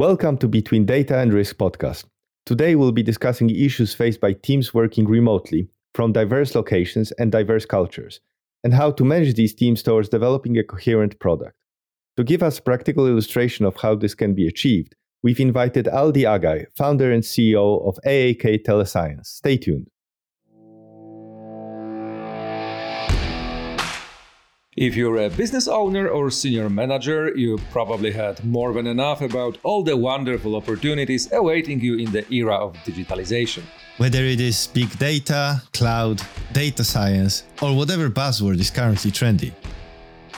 Welcome to Between Data and Risk podcast. Today we'll be discussing issues faced by teams working remotely from diverse locations and diverse cultures, and how to manage these teams towards developing a coherent product. To give us practical illustration of how this can be achieved, we've invited Aldi Agaj, founder and CEO of AAK Telescience. Stay tuned. If you're a business owner or senior manager, you probably had more than enough about all the wonderful opportunities awaiting you in the era of digitalization. Whether it is big data, cloud, data science, or whatever buzzword is currently trendy.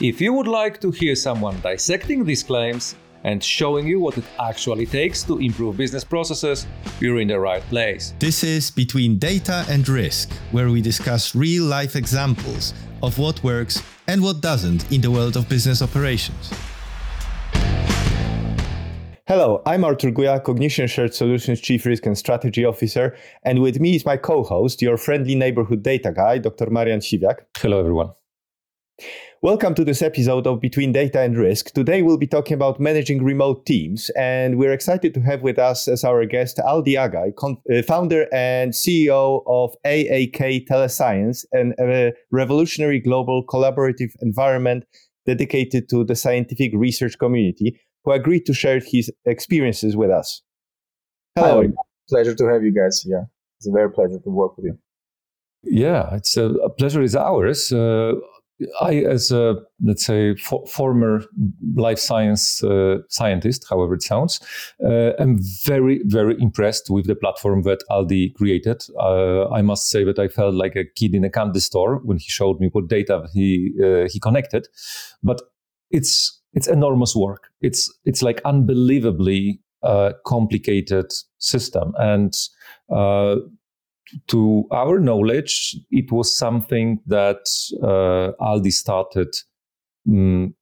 If you would like to hear someone dissecting these claims and showing you what it actually takes to improve business processes, you're in the right place. This is Between Data and Risk, where we discuss real life examples of what works and what doesn't in the world of business operations. Hello, I'm Artur Guja, Cognition Shared Solutions Chief Risk and Strategy Officer, and with me is my co-host, your friendly neighborhood data guy, Dr. Marian Siwiak. Hello, everyone. Welcome to this episode of Between Data and Risk. Today we'll be talking about managing remote teams, and we're excited to have with us as our guest Aldi Agaj, con- uh, founder and CEO of AAK Telescience, and a revolutionary global collaborative environment dedicated to the scientific research community, who agreed to share his experiences with us. Hello. Hi, pleasure to have you guys here. It's a very pleasure to work with you. Yeah, it's a, a pleasure is ours. Uh, I, as a let's say for, former life science uh, scientist, however it sounds, uh, am very very impressed with the platform that Aldi created. Uh, I must say that I felt like a kid in a candy store when he showed me what data he uh, he connected, but it's it's enormous work. It's it's like unbelievably uh, complicated system and uh, to our knowledge, it was something that uh, Aldi started. Um,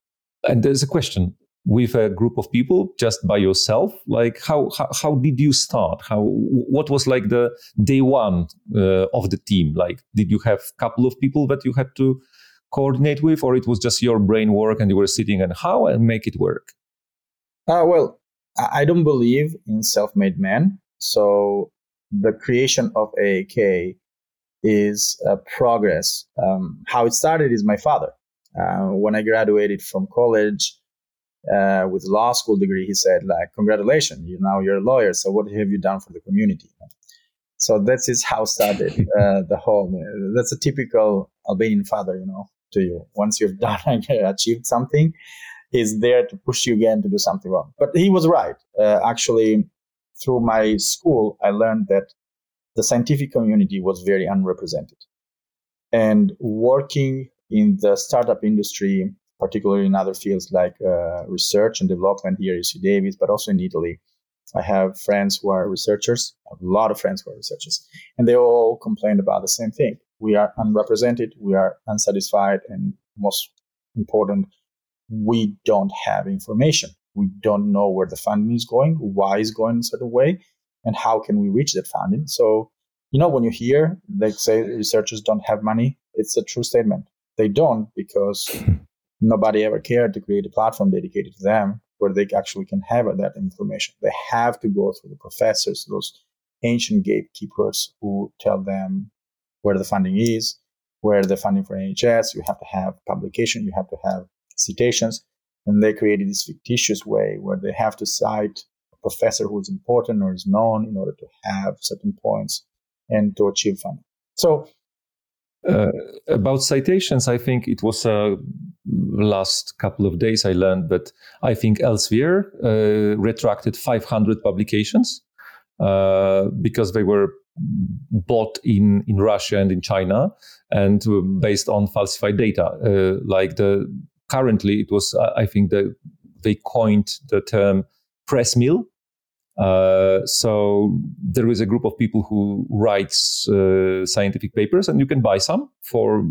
and there's a question with a group of people, just by yourself. Like, how how, how did you start? How what was like the day one uh, of the team? Like, did you have a couple of people that you had to coordinate with, or it was just your brain work and you were sitting and how and make it work? Uh, well, I don't believe in self-made men. So the creation of AAK is a progress. Um, how it started is my father. Uh, when I graduated from college uh, with law school degree, he said, "like, congratulations, you now you're a lawyer. So what have you done for the community?" So that's is how started uh, the whole. That's a typical Albanian father, you know. To you, once you've done and achieved something, he's there to push you again to do something wrong. But he was right. Uh, actually, through my school, I learned that the scientific community was very unrepresented. And working in the startup industry, particularly in other fields like uh, research and development here at UC Davis, but also in Italy, I have friends who are researchers, a lot of friends who are researchers, and they all complained about the same thing. We are unrepresented, we are unsatisfied, and most important, we don't have information we don't know where the funding is going, why it's going a certain way, and how can we reach that funding. So, you know, when you hear they say researchers don't have money, it's a true statement. They don't because nobody ever cared to create a platform dedicated to them where they actually can have that information. They have to go through the professors, those ancient gatekeepers who tell them where the funding is, where the funding for NHS. You have to have publication, you have to have citations. And they created this fictitious way where they have to cite a professor who is important or is known in order to have certain points and to achieve funding. So, uh, about citations, I think it was uh, last couple of days I learned that I think Elsevier uh, retracted 500 publications uh, because they were bought in, in Russia and in China and based on falsified data. Uh, like the currently it was uh, i think that they coined the term press mill. Uh, so there is a group of people who writes uh, scientific papers and you can buy some for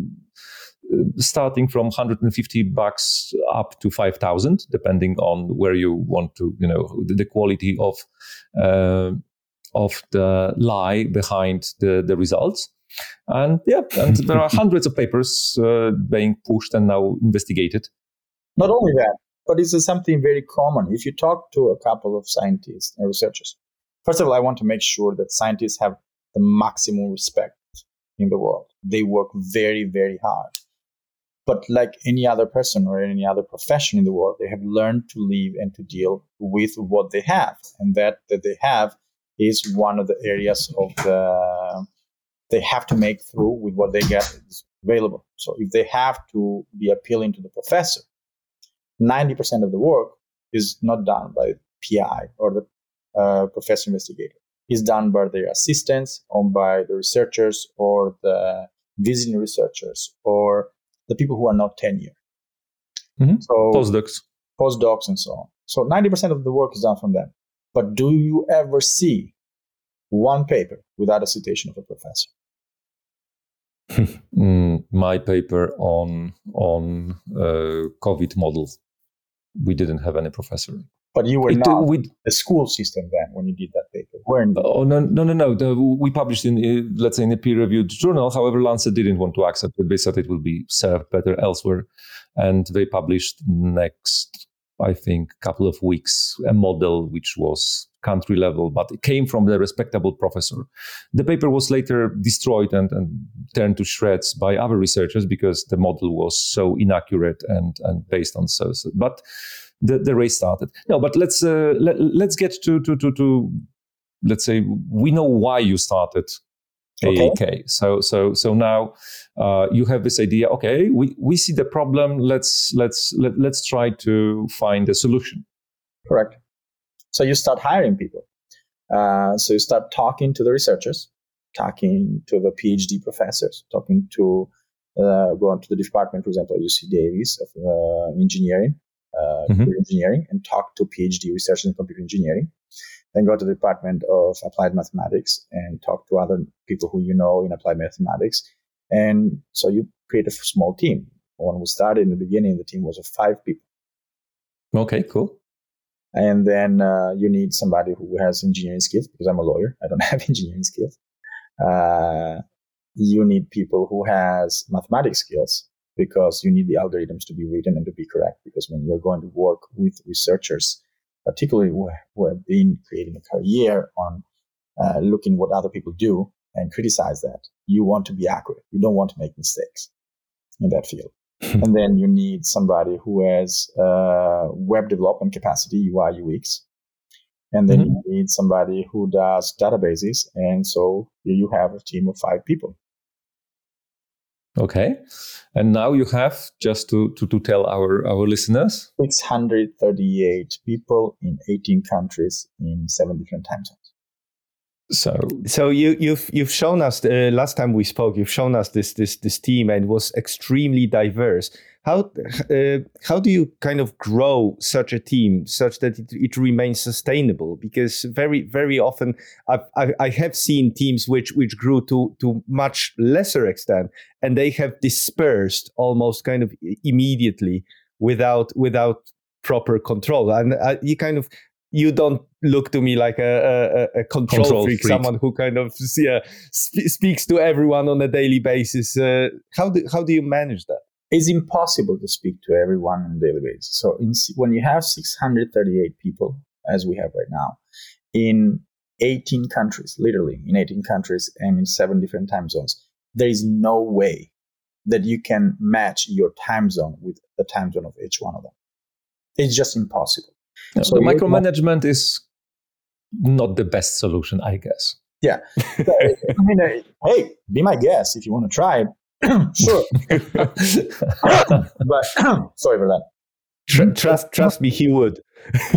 uh, starting from 150 bucks up to 5000 depending on where you want to you know the, the quality of uh, of the lie behind the, the results and yeah, and there are hundreds of papers uh, being pushed and now investigated. Not only that, but it's something very common. If you talk to a couple of scientists and researchers, first of all, I want to make sure that scientists have the maximum respect in the world. They work very, very hard. But like any other person or any other profession in the world, they have learned to live and to deal with what they have. And that that they have is one of the areas of the they have to make through with what they get available. So if they have to be appealing to the professor, 90% of the work is not done by PI or the uh, professor investigator. It's done by their assistants or by the researchers or the visiting researchers or the people who are not tenure. Mm-hmm. So postdocs, postdocs, and so on. So 90% of the work is done from them. But do you ever see one paper without a citation of a professor? mm, my paper on on uh, COVID models. We didn't have any professor. But you were it, not we, the school system then when you did that paper, weren't? Oh no, no, no, no. The, we published in uh, let's say in a peer-reviewed journal. However, Lancet didn't want to accept it. They said it will be served better elsewhere, and they published next, I think, couple of weeks a model which was country level, but it came from the respectable professor. The paper was later destroyed and, and turned to shreds by other researchers because the model was so inaccurate and, and based on so. But the, the race started. No, but let's uh, let, let's get to, to to to let's say we know why you started AAK. Okay. So so so now uh, you have this idea. Okay, we, we see the problem. Let's let's let, let's try to find a solution. Correct. So you start hiring people. Uh, so you start talking to the researchers, talking to the PhD professors, talking to uh, going to the department, for example, UC Davis of uh, engineering, uh, mm-hmm. engineering, and talk to PhD researchers in computer engineering. Then go to the department of applied mathematics and talk to other people who you know in applied mathematics. And so you create a small team. When we started in the beginning, the team was of five people. Okay, cool and then uh, you need somebody who has engineering skills because I'm a lawyer. I don't have engineering skills. Uh, you need people who has mathematics skills because you need the algorithms to be written and to be correct. Because when you're going to work with researchers, particularly who, have been creating a career on uh, looking what other people do and criticize that, you want to be accurate. You don't want to make mistakes in that field. and then you need somebody who has uh, web development capacity, UI, UX. And then mm-hmm. you need somebody who does databases. And so you have a team of five people. Okay. And now you have, just to, to, to tell our, our listeners 638 people in 18 countries in seven different time zones. So, so you, you've you've shown us uh, last time we spoke. You've shown us this this this team and was extremely diverse. How uh, how do you kind of grow such a team such that it, it remains sustainable? Because very very often I've, I, I have seen teams which which grew to to much lesser extent and they have dispersed almost kind of immediately without without proper control and uh, you kind of you don't look to me like a, a, a control, control freak, freak, someone who kind of yeah, sp- speaks to everyone on a daily basis. Uh, how do how do you manage that? It's impossible to speak to everyone on a daily basis. So in, when you have 638 people, as we have right now, in 18 countries, literally in 18 countries and in seven different time zones, there is no way that you can match your time zone with the time zone of each one of them. It's just impossible. So the micromanagement is not the best solution, I guess. Yeah. I mean, uh, hey, be my guest if you want to try it. sure. but sorry for that. Tr- trust, trust me, he would.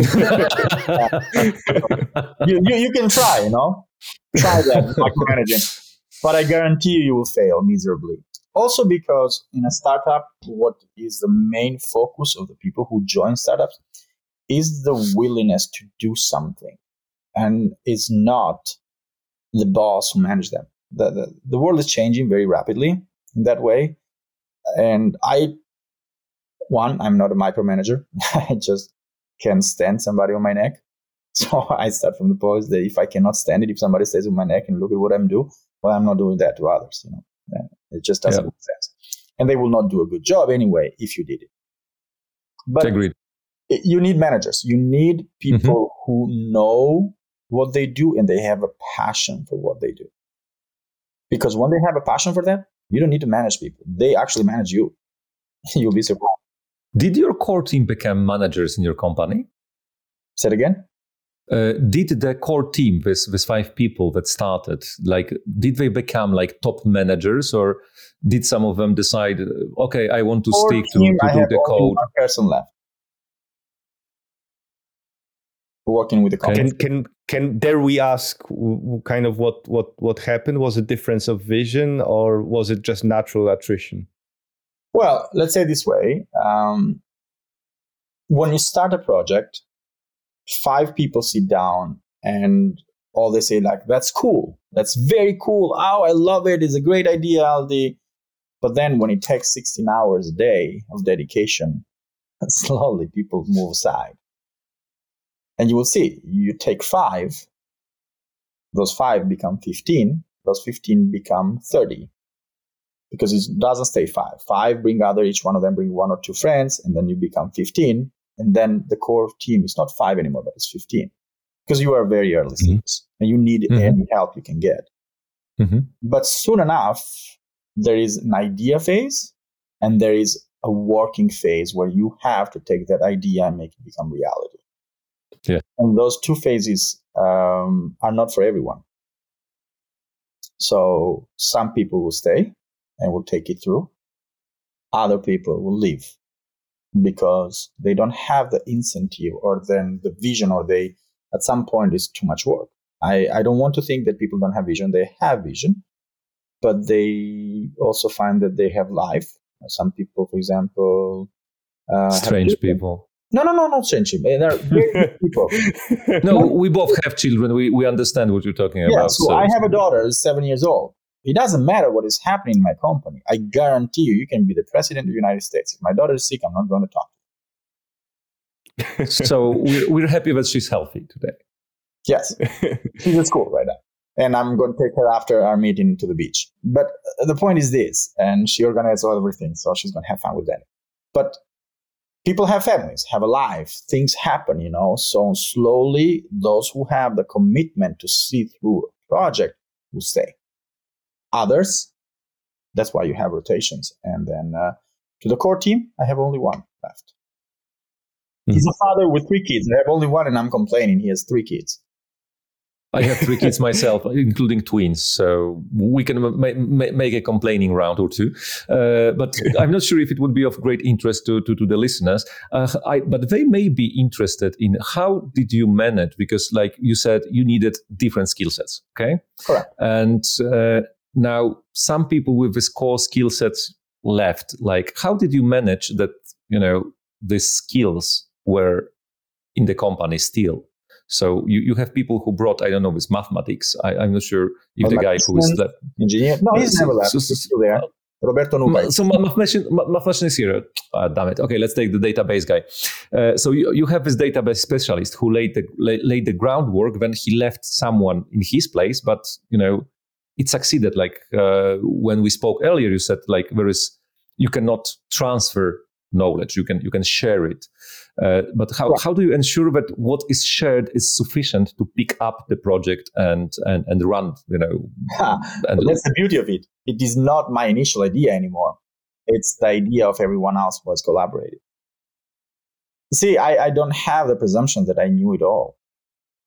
you, you, you can try, you know, try that micromanaging, but I guarantee you, you will fail miserably. Also, because in a startup, what is the main focus of the people who join startups is the willingness to do something and it's not the boss who manages them. The, the, the world is changing very rapidly in that way. And I, one, I'm not a micromanager. I just can't stand somebody on my neck. So I start from the point that if I cannot stand it, if somebody stays on my neck and look at what I'm doing, well, I'm not doing that to others. You know, it just doesn't yeah. make sense. And they will not do a good job anyway if you did it. But Agreed you need managers. You need people mm-hmm. who know what they do and they have a passion for what they do. Because when they have a passion for that, you don't need to manage people. They actually manage you. You'll be surprised. Did your core team become managers in your company? Say it again. Uh, did the core team with, with five people that started like did they become like top managers or did some of them decide okay i want to core stick to, to do the code one person left working with the company. Can, can can dare we ask kind of what what what happened? Was a difference of vision or was it just natural attrition? Well, let's say this way: um, when you start a project, five people sit down and all they say like, "That's cool. That's very cool. Oh, I love it. It's a great idea, Aldi." But then when it takes 16 hours a day of dedication, slowly people move aside and you will see, you take five, those five become 15, those 15 become 30. Because it doesn't stay five. Five bring other, each one of them bring one or two friends, and then you become 15. And then the core team is not five anymore, but it's 15. Because you are very early mm-hmm. stage and you need mm-hmm. any help you can get. Mm-hmm. But soon enough, there is an idea phase and there is a working phase where you have to take that idea and make it become reality. Yeah. And those two phases um, are not for everyone. So some people will stay and will take it through. Other people will leave because they don't have the incentive or then the vision or they at some point is too much work. I, I don't want to think that people don't have vision. They have vision, but they also find that they have life. Some people, for example, uh, strange people. No, no, no, not friendship. They're very people. no, we both have children. We, we understand what you're talking yeah, about. So, so I have a daughter who's seven years old. It doesn't matter what is happening in my company. I guarantee you, you can be the president of the United States. If my daughter is sick, I'm not going to talk. so we're, we're happy that she's healthy today. Yes, she's at school right now. And I'm going to take her after our meeting to the beach. But uh, the point is this, and she organized all everything, so she's going to have fun with that. But people have families, have a life, things happen, you know. So slowly, those who have the commitment to see through a project will stay. Others, that's why you have rotations. And then uh, to the core team, I have only one left. Mm-hmm. He's a father with three kids. I have only one, and I'm complaining. He has three kids. I have three kids myself, including twins, so we can ma- ma- make a complaining round or two. Uh, but I'm not sure if it would be of great interest to, to, to the listeners. Uh, I, but they may be interested in how did you manage? Because, like you said, you needed different skill sets. Okay, correct. And uh, now some people with this core skill sets left. Like, how did you manage that? You know, the skills were in the company still so you, you have people who brought, I don't know, with mathematics. I, am not sure if the guy who is left. Engineer? No, he's never left. So, he's still there. Roberto Nuba. So mathematician, mathematician is here. Uh, damn it. Okay, let's take the database guy. Uh, so you, you have this database specialist who laid the laid the groundwork. Then he left someone in his place, but you know it succeeded. Like uh, when we spoke earlier, you said like there is you cannot transfer knowledge. You can you can share it. Uh, but how, yeah. how do you ensure that what is shared is sufficient to pick up the project and and, and run? You know, and that's the beauty of it. It is not my initial idea anymore. It's the idea of everyone else who has collaborated. See, I, I don't have the presumption that I knew it all.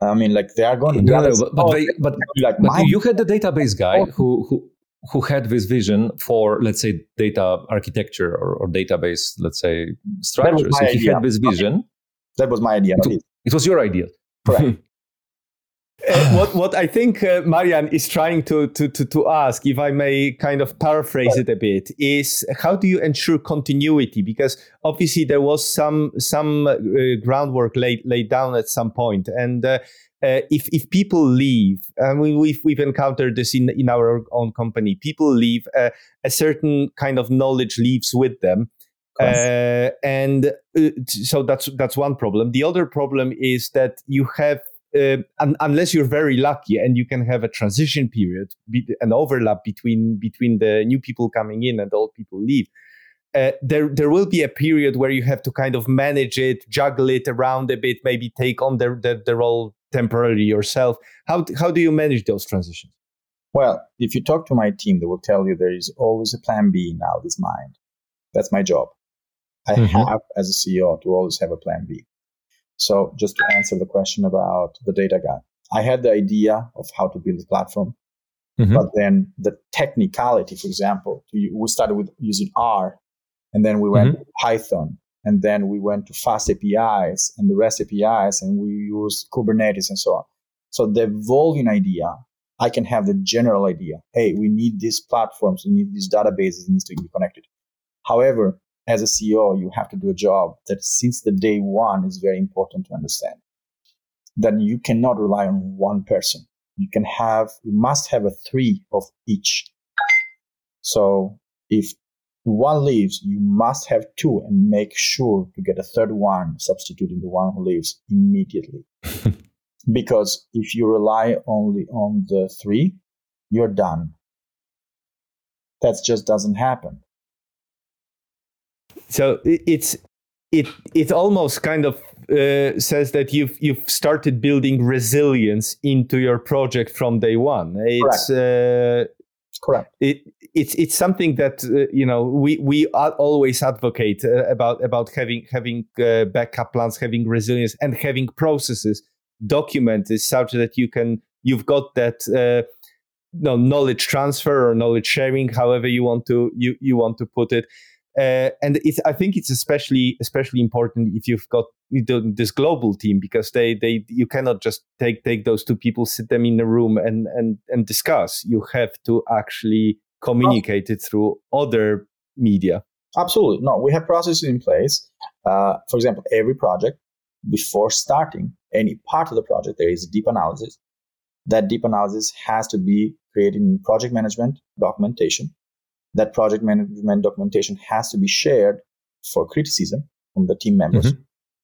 I mean, like they are going to. No, no, but, but, they, but, like but you had the database guy who, who who had this vision for let's say data architecture or, or database let's say structure so he idea. had this vision okay. that was my idea it, it was your idea correct uh, what what I think uh, Marian is trying to, to to to ask, if I may kind of paraphrase it a bit, is how do you ensure continuity? Because obviously there was some some uh, groundwork laid laid down at some point, and uh, if if people leave, I mean, we've we've encountered this in in our own company. People leave, uh, a certain kind of knowledge leaves with them, uh, and uh, so that's that's one problem. The other problem is that you have. Uh, un- unless you're very lucky and you can have a transition period, be- an overlap between between the new people coming in and old people leave, uh, there there will be a period where you have to kind of manage it, juggle it around a bit, maybe take on the the, the role temporarily yourself. How how do you manage those transitions? Well, if you talk to my team, they will tell you there is always a plan B in Aldi's mind. That's my job. I mm-hmm. have, as a CEO, to always have a plan B. So, just to answer the question about the data guy, I had the idea of how to build the platform, mm-hmm. but then the technicality, for example, we started with using R and then we went mm-hmm. Python, and then we went to fast APIs and the REST APIs, and we used Kubernetes and so on. So the evolving idea, I can have the general idea. Hey, we need these platforms, we need these databases, it needs to be connected. However, as a CEO, you have to do a job that since the day one is very important to understand. That you cannot rely on one person. You can have, you must have a three of each. So if one leaves, you must have two and make sure to get a third one substituting the one who leaves immediately. because if you rely only on the three, you're done. That just doesn't happen. So it's it it almost kind of uh, says that you've you've started building resilience into your project from day one. It's uh, correct. It, it's it's something that uh, you know we we always advocate uh, about about having having uh, backup plans, having resilience, and having processes documented such that you can you've got that uh, no knowledge transfer or knowledge sharing, however you want to you you want to put it. Uh, and it's, I think it's especially especially important if you've got this global team because they they you cannot just take take those two people sit them in a room and and and discuss. You have to actually communicate it through other media. Absolutely. No we have processes in place. Uh, for example every project before starting any part of the project there is a deep analysis. That deep analysis has to be created in project management documentation. That project management documentation has to be shared for criticism from the team members. Mm-hmm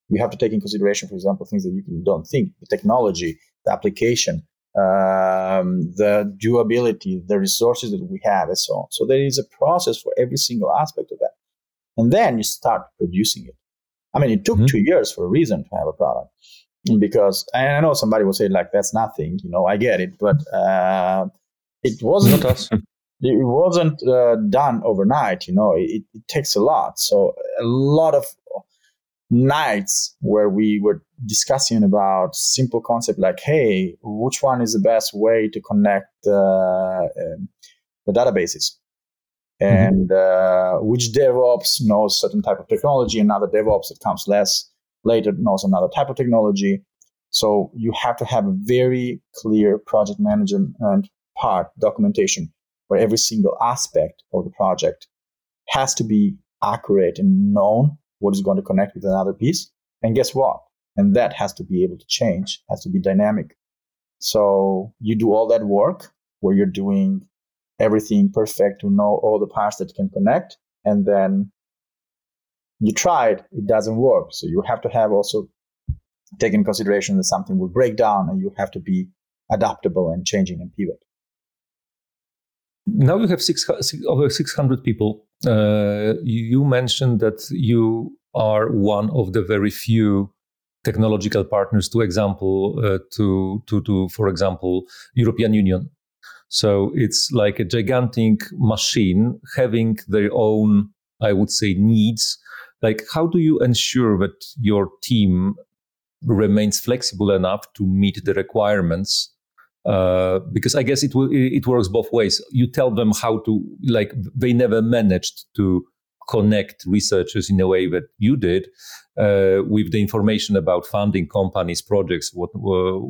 you have to take in consideration, for example, things that you don't think, the technology, the application, um, the durability, the resources that we have, and so on. So there is a process for every single aspect of that. And then you start producing it. I mean, it took mm-hmm. two years for a reason to have a product because and I know somebody will say like that's nothing, you know, I get it, but uh, it wasn't. it wasn't uh, done overnight, you know. It, it takes a lot. So a lot of nights where we were discussing about simple concept like, hey, which one is the best way to connect uh, uh, the databases? Mm-hmm. And uh, which DevOps knows certain type of technology, another DevOps that comes less later knows another type of technology. So you have to have a very clear project management part documentation where every single aspect of the project has to be accurate and known what is going to connect with another piece. And guess what? And that has to be able to change, has to be dynamic. So you do all that work where you're doing everything perfect to know all the parts that can connect. And then you tried, it doesn't work. So you have to have also taken consideration that something will break down and you have to be adaptable and changing and pivot. Now you have six, over 600 people uh, you mentioned that you are one of the very few technological partners to example uh, to, to to for example European Union. So it's like a gigantic machine having their own, I would say, needs. Like, how do you ensure that your team remains flexible enough to meet the requirements uh, because I guess it will it works both ways. You tell them how to like they never managed to connect researchers in a way that you did uh, with the information about funding companies, projects, what uh,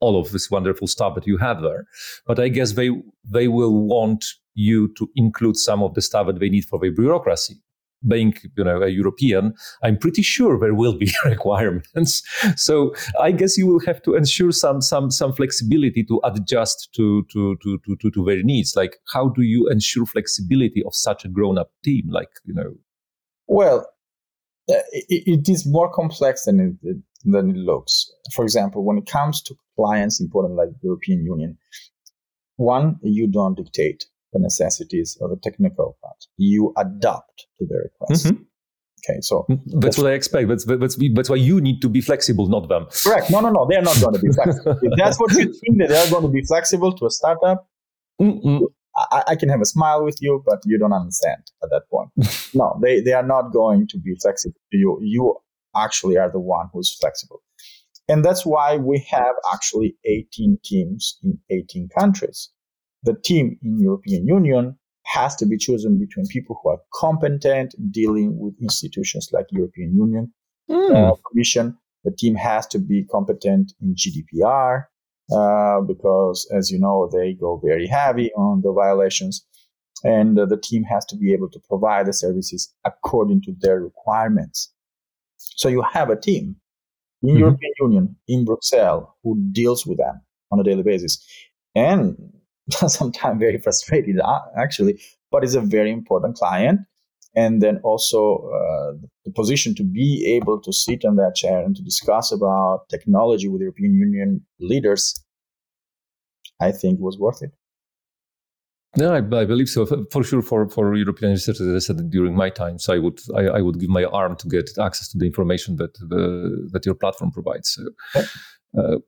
all of this wonderful stuff that you have there. But I guess they they will want you to include some of the stuff that they need for their bureaucracy being you know a European, I'm pretty sure there will be requirements. So I guess you will have to ensure some some some flexibility to adjust to to to to to, to their needs. Like how do you ensure flexibility of such a grown up team? Like you know. Well, it, it is more complex than it, than it looks. For example, when it comes to clients important like European Union, one, you don't dictate the necessities or the technical part. You adapt to the request. Mm-hmm. Okay, so mm, that's, that's, what I expect. That's, that's, that's why you need to be flexible, not them. Correct. No, no, no. They're not going to be flexible. if that's what you think that they're going to be flexible to a startup, I, I, can have a smile with you, but you don't understand at that point. no, they, they are not going to be flexible you. You actually are the one who's flexible. And that's why we have actually 18 teams in 18 countries. The team in European Union has to be chosen between people who are competent dealing with institutions like European Union mm. uh, Commission. The team has to be competent in GDPR uh, because, as you know, they go very heavy on the violations, and uh, the team has to be able to provide the services according to their requirements. So you have a team in mm-hmm. European Union, in Brussels, who deals with them on a daily basis. And sometimes very frustrated, uh, actually, but it's a very important client. And then also uh, the position to be able to sit on that chair and to discuss about technology with European Union leaders, I think was worth it. Yeah, I, I, believe so. For sure, for, for European researchers, as I said during my times, I would I, I, would give my arm to get access to the information that the, that your platform provides. So, uh,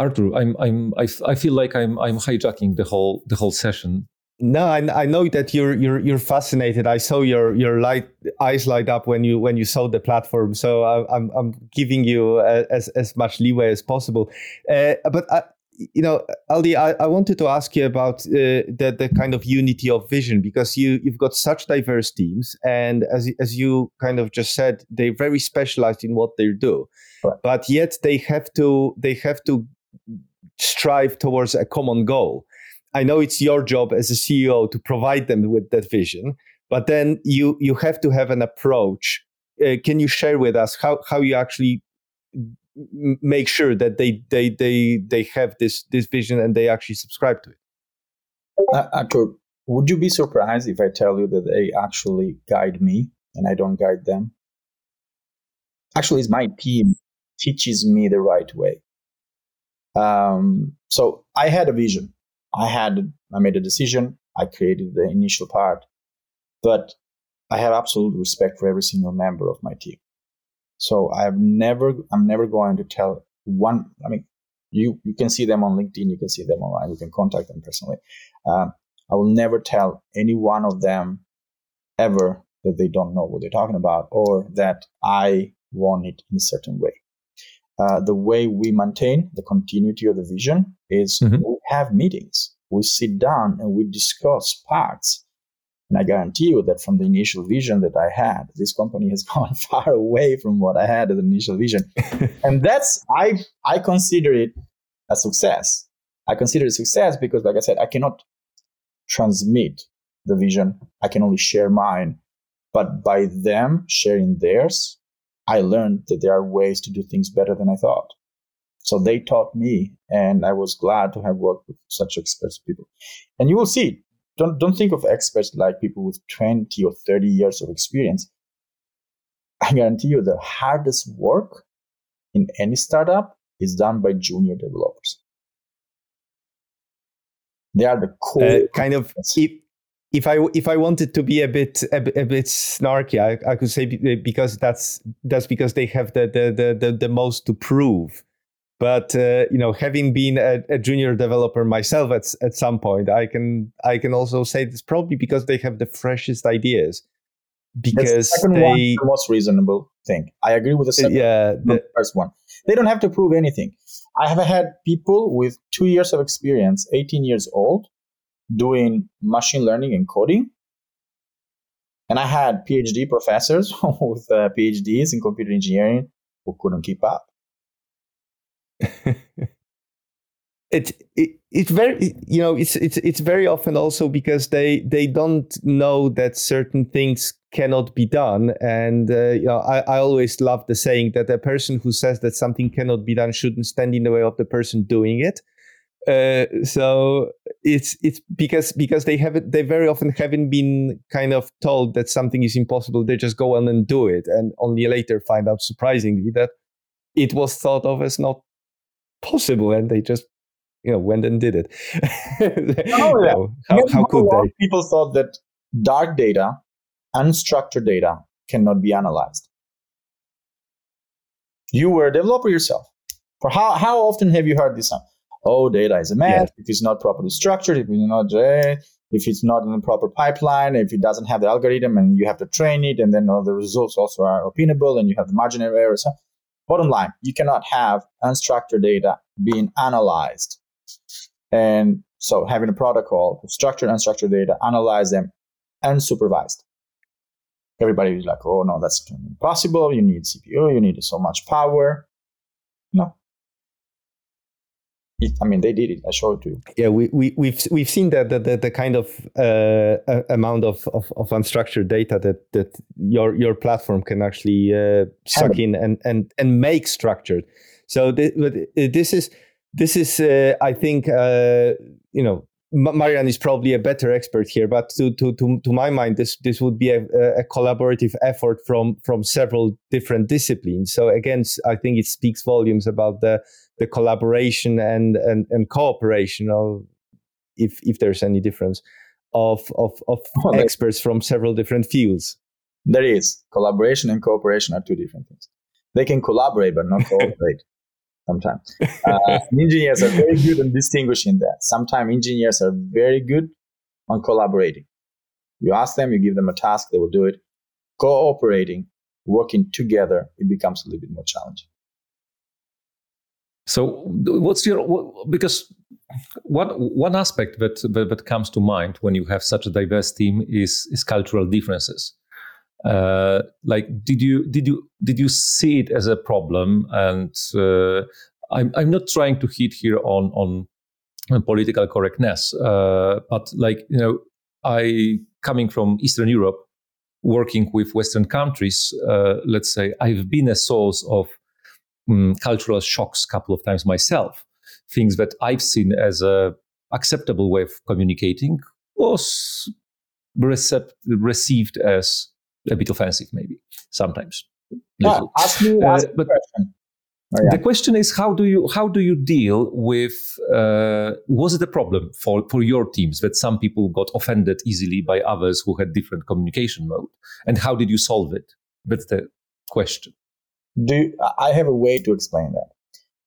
Artur, I'm I'm I, I feel like I'm I'm hijacking the whole the whole session. No, I, I know that you're you're you're fascinated. I saw your your light eyes light up when you when you saw the platform. So I, am I'm, I'm giving you as as much leeway as possible. Uh, but I, you know, Aldi, I, I, wanted to ask you about uh, the the kind of unity of vision because you you've got such diverse teams, and as as you kind of just said, they're very specialized in what they do, right. but yet they have to they have to strive towards a common goal. I know it's your job as a CEO to provide them with that vision, but then you you have to have an approach. Uh, can you share with us how how you actually make sure that they they they they have this this vision and they actually subscribe to it. Uh, Artur, would you be surprised if I tell you that they actually guide me and I don't guide them? Actually, it's my team teaches me the right way. Um, so I had a vision. I had I made a decision. I created the initial part, but I have absolute respect for every single member of my team. So I've never, I'm never going to tell one. I mean, you you can see them on LinkedIn, you can see them online, you can contact them personally. Um, I will never tell any one of them ever that they don't know what they're talking about or that I want it in a certain way. Uh, the way we maintain the continuity of the vision is mm-hmm. we have meetings. We sit down and we discuss parts and I guarantee you that from the initial vision that I had, this company has gone far away from what I had as an initial vision. and that's, I, I consider it a success. I consider it a success because, like I said, I cannot transmit the vision. I can only share mine. But by them sharing theirs, I learned that there are ways to do things better than I thought. So they taught me, and I was glad to have worked with such experts people. And you will see don't don't think of experts like people with 20 or 30 years of experience. I guarantee you the hardest work in any startup is done by junior developers. They are the core. Uh, kind of if I if I wanted to be a bit a, a bit snarky, I, I could say because that's that's because they have the the the the, the most to prove. But uh, you know having been a, a, junior developer myself at, at some point i can i can also say it's probably because they have the freshest ideas. Because the they one, the most reasonable thing. I agree with the second yeah the, first one. They don't have to prove anything. I have had people with two years of experience 18 years old doing machine learning and coding. And i had phd professors with uh, phds in computer engineering who couldn't keep up. It, it it's very you know it's it's it's very often also because they they don't know that certain things cannot be done. And uh, you know I, I always love the saying that a person who says that something cannot be done shouldn't stand in the way of the person doing it uh, so it's it's because because they haven't they very often haven't been kind of told that something is impossible they just go on and do it and only later find out surprisingly that it was thought of as not possible and they just you know went and did it. oh, yeah. how, how could they? People thought that dark data, unstructured data, cannot be analyzed. You were a developer yourself. For how how often have you heard this? Oh, data is a mess. Yeah. If it's not properly structured, if it's not eh, if it's not in a proper pipeline, if it doesn't have the algorithm and you have to train it, and then all the results also are opinable and you have the margin of error. So bottom line, you cannot have unstructured data being analyzed. And so having a protocol to structure unstructured data, analyze them unsupervised. Everybody is like, oh no, that's impossible. You need CPU, you need so much power. No, it, I mean, they did it. I showed it to you. Yeah, we, we, we've we've seen that the, the, the kind of uh, amount of, of, of, unstructured data that, that your your platform can actually uh, suck in and, and, and make structured. So th- this is this is uh, I think uh, you know Marian is probably a better expert here, but to, to, to, to my mind, this, this would be a, a, collaborative effort from, from several different disciplines. So again, I think it speaks volumes about the, the collaboration and, and, and cooperation of, if, if there's any difference, of, of, of well, experts from several different fields. There is. Collaboration and cooperation are two different things. They can collaborate, but not cooperate sometimes. Uh, engineers are very good in distinguishing that. Sometimes engineers are very good on collaborating. You ask them, you give them a task, they will do it. Cooperating, working together, it becomes a little bit more challenging. So, what's your because one one aspect that, that, that comes to mind when you have such a diverse team is is cultural differences. Uh, like, did you did you did you see it as a problem? And uh, I'm I'm not trying to hit here on on political correctness, uh, but like you know, I coming from Eastern Europe, working with Western countries, uh, let's say I've been a source of um, cultural shocks a couple of times myself. Things that I've seen as a acceptable way of communicating was recept- received as a bit offensive, maybe sometimes. Yeah, ask me, ask uh, but question. Oh, yeah. The question is how do you how do you deal with uh, was it a problem for, for your teams that some people got offended easily by others who had different communication mode and how did you solve it? That's the question. Do you, I have a way to explain that?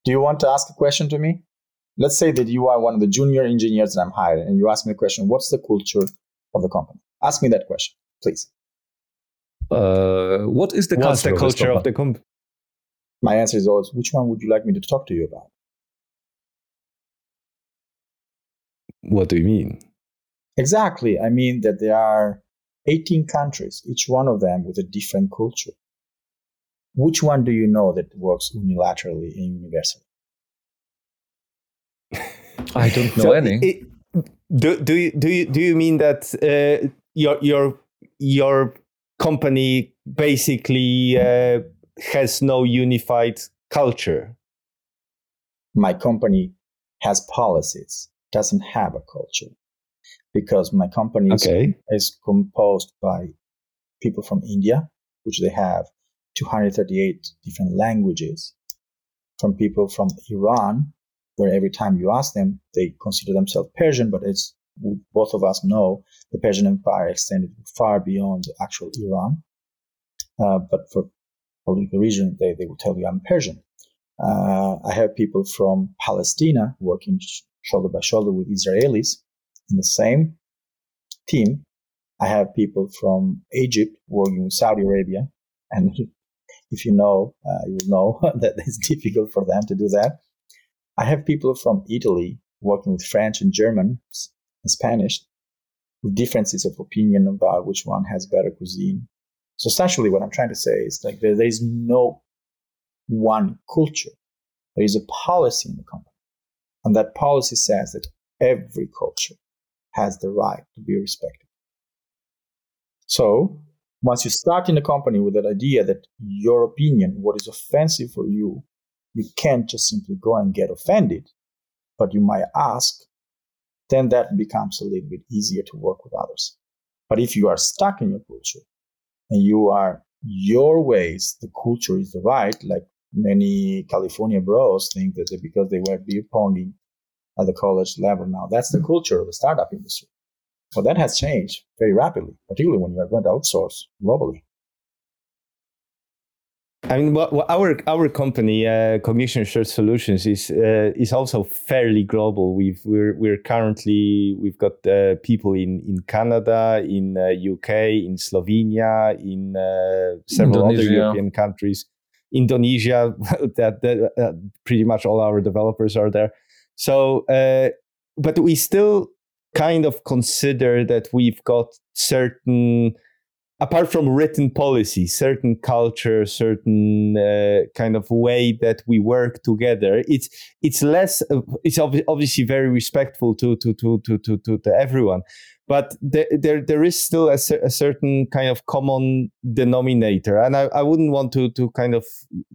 Do you want to ask a question to me? Let's say that you are one of the junior engineers that I'm hiring and you ask me a question, what's the culture of the company? Ask me that question, please. Uh, what is the What's culture, the culture of, of the company? My answer is always, which one would you like me to talk to you about? What do you mean? Exactly. I mean that there are 18 countries, each one of them with a different culture. Which one do you know that works unilaterally and universally? I don't know so any. It, do, do, you, do, you, do you mean that uh, your, your, your company basically uh, has no unified culture. My company has policies, doesn't have a culture because my company okay. is composed by people from India, which they have 238 different languages, from people from Iran, where every time you ask them, they consider themselves Persian, but it's both of us know the Persian Empire extended far beyond actual Iran. Uh, but for political reason, they, they will tell you I'm Persian. Uh, I have people from Palestine working shoulder by shoulder with Israelis in the same team. I have people from Egypt working with Saudi Arabia. And if you know, uh, you know that it's difficult for them to do that. I have people from Italy working with French and Germans Spanish, with differences of opinion about which one has better cuisine. So essentially, what I'm trying to say is like there, there is no one culture. There is a policy in the company, and that policy says that every culture has the right to be respected. So once you start in a company with that idea that your opinion, what is offensive for you, you can't just simply go and get offended, but you might ask then that becomes a little bit easier to work with others. But if you are stuck in your culture and you are your ways, the culture is the right, like many California bros think that because they were beer ponging at the college level now. That's the culture of the startup industry. But that has changed very rapidly, particularly when you are going to outsource globally. I mean, our our company, uh, Cognition Shared Solutions, is uh, is also fairly global. We've we're we're currently we've got uh, people in in Canada, in UK, uh, in Slovenia, in uh, several Indonesia. other European countries, Indonesia. that, that uh, pretty much all our developers are there. So, but we still kind of consider that we've got certain apart from written policy, certain culture, certain uh, kind of way that we work together, it's it's less. Uh, it's ob- obviously very respectful to to to to to to, to everyone, but there, there there is still a, a, certain kind of common denominator, and I, I wouldn't want to to kind of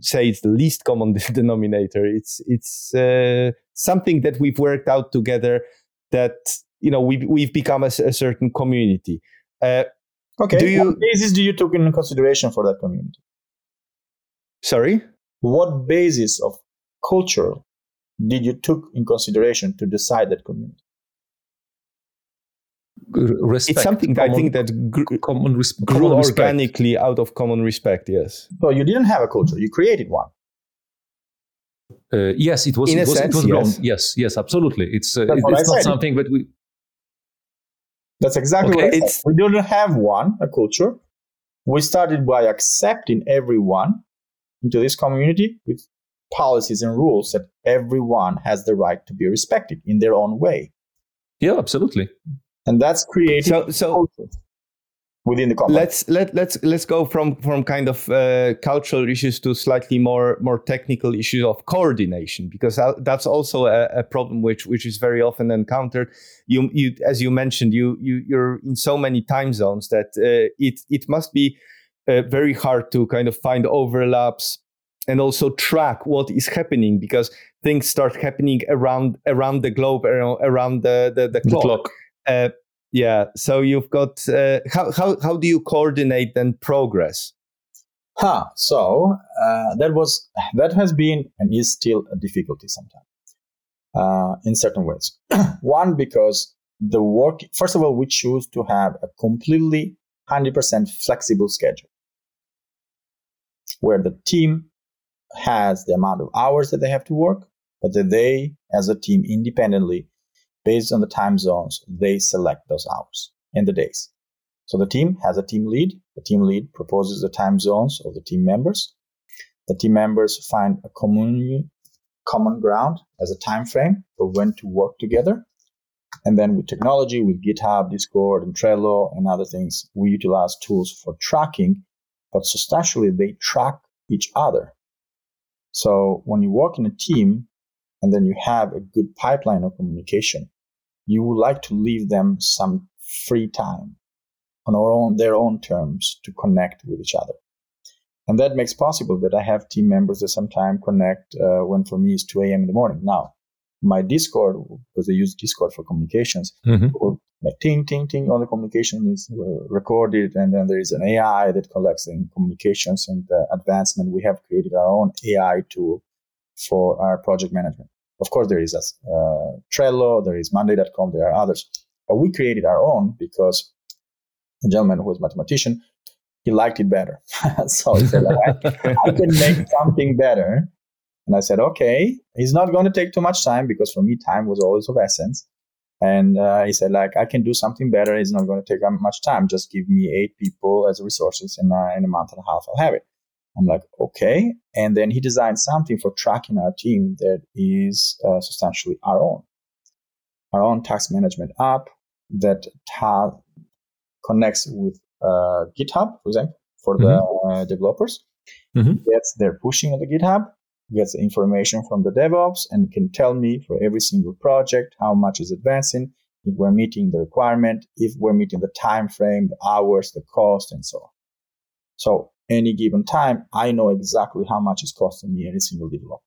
say it's the least common denominator. It's it's uh, something that we've worked out together. That you know we we've become a, a certain community. Uh, Okay. Do you, what basis do you took in consideration for that community? Sorry? What basis of culture did you took in consideration to decide that community? Respect, it's something common, I think that gr- common res- grew organically respect. out of common respect. Yes. So you didn't have a culture; you created one. Uh, yes, it was. In it was, sense, it was grown. Yes. yes, yes, absolutely. It's uh, it's not said. something that we that's exactly okay, what it's. We don't have one, a culture. We started by accepting everyone into this community with policies and rules that everyone has the right to be respected in their own way. Yeah, absolutely. And that's creating so, so within the company. Let's let let's let's go from from kind of uh, cultural issues to slightly more more technical issues of coordination because that's also a, a, problem which which is very often encountered. You you as you mentioned you you you're in so many time zones that uh, it it must be uh, very hard to kind of find overlaps and also track what is happening because things start happening around around the globe around, around the the, the clock. The clock. Uh, yeah so you've got uh, how, how how do you coordinate then progress? Huh so uh, that was that has been and is still a difficulty sometimes uh, in certain ways. One because the work first of all we choose to have a completely 100% flexible schedule where the team has the amount of hours that they have to work but that they as a team independently based on the time zones, they select those hours and the days. So the team has a team lead. The team lead proposes the time zones of the team members. The team members find a common, common ground as a time frame for when to work together. And then with technology, with GitHub, Discord, and Trello, and other things, we utilize tools for tracking, but substantially they track each other. So when you work in a team and then you have a good pipeline of communication, you would like to leave them some free time on own, their own terms to connect with each other. And that makes possible that I have team members that sometimes connect uh, when for me it's 2 a.m. in the morning. Now, my Discord, because they use Discord for communications, mm-hmm. ting, ting, ting, all the communication is uh, recorded. And then there is an AI that collects the communications and the advancement. We have created our own AI tool for our project management. Of course, there is a uh, Trello, there is Monday.com, there are others. But we created our own because a gentleman who is a mathematician, he liked it better. so he said, I can make something better. And I said, okay, it's not going to take too much time because for me, time was always of essence. And uh, he said, like, I can do something better. It's not going to take much time. Just give me eight people as resources, and uh, in a month and a half, I'll have it. I'm like, okay. And then he designed something for tracking our team that is uh, substantially our own, our own task management app that ta- connects with uh, GitHub, for example, for mm-hmm. the uh, developers. Mm-hmm. Gets their pushing on the GitHub, gets the information from the DevOps, and can tell me for every single project how much is advancing, if we're meeting the requirement, if we're meeting the time frame, the hours, the cost, and so on. So any given time, I know exactly how much it's costing me every single developer.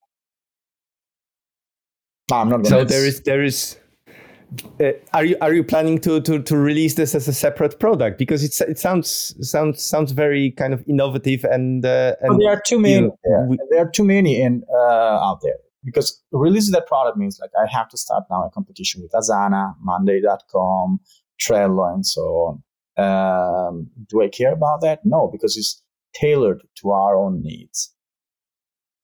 I'm not. So there is there is. Uh, are you are you planning to, to to release this as a separate product because it's it sounds sounds sounds very kind of innovative and, uh, and well, there are too many you know, we, there are too many in uh, out there because releasing that product means like I have to start now a competition with Asana, Monday.com, Trello, and so on. Um, do I care about that? No, because it's tailored to our own needs.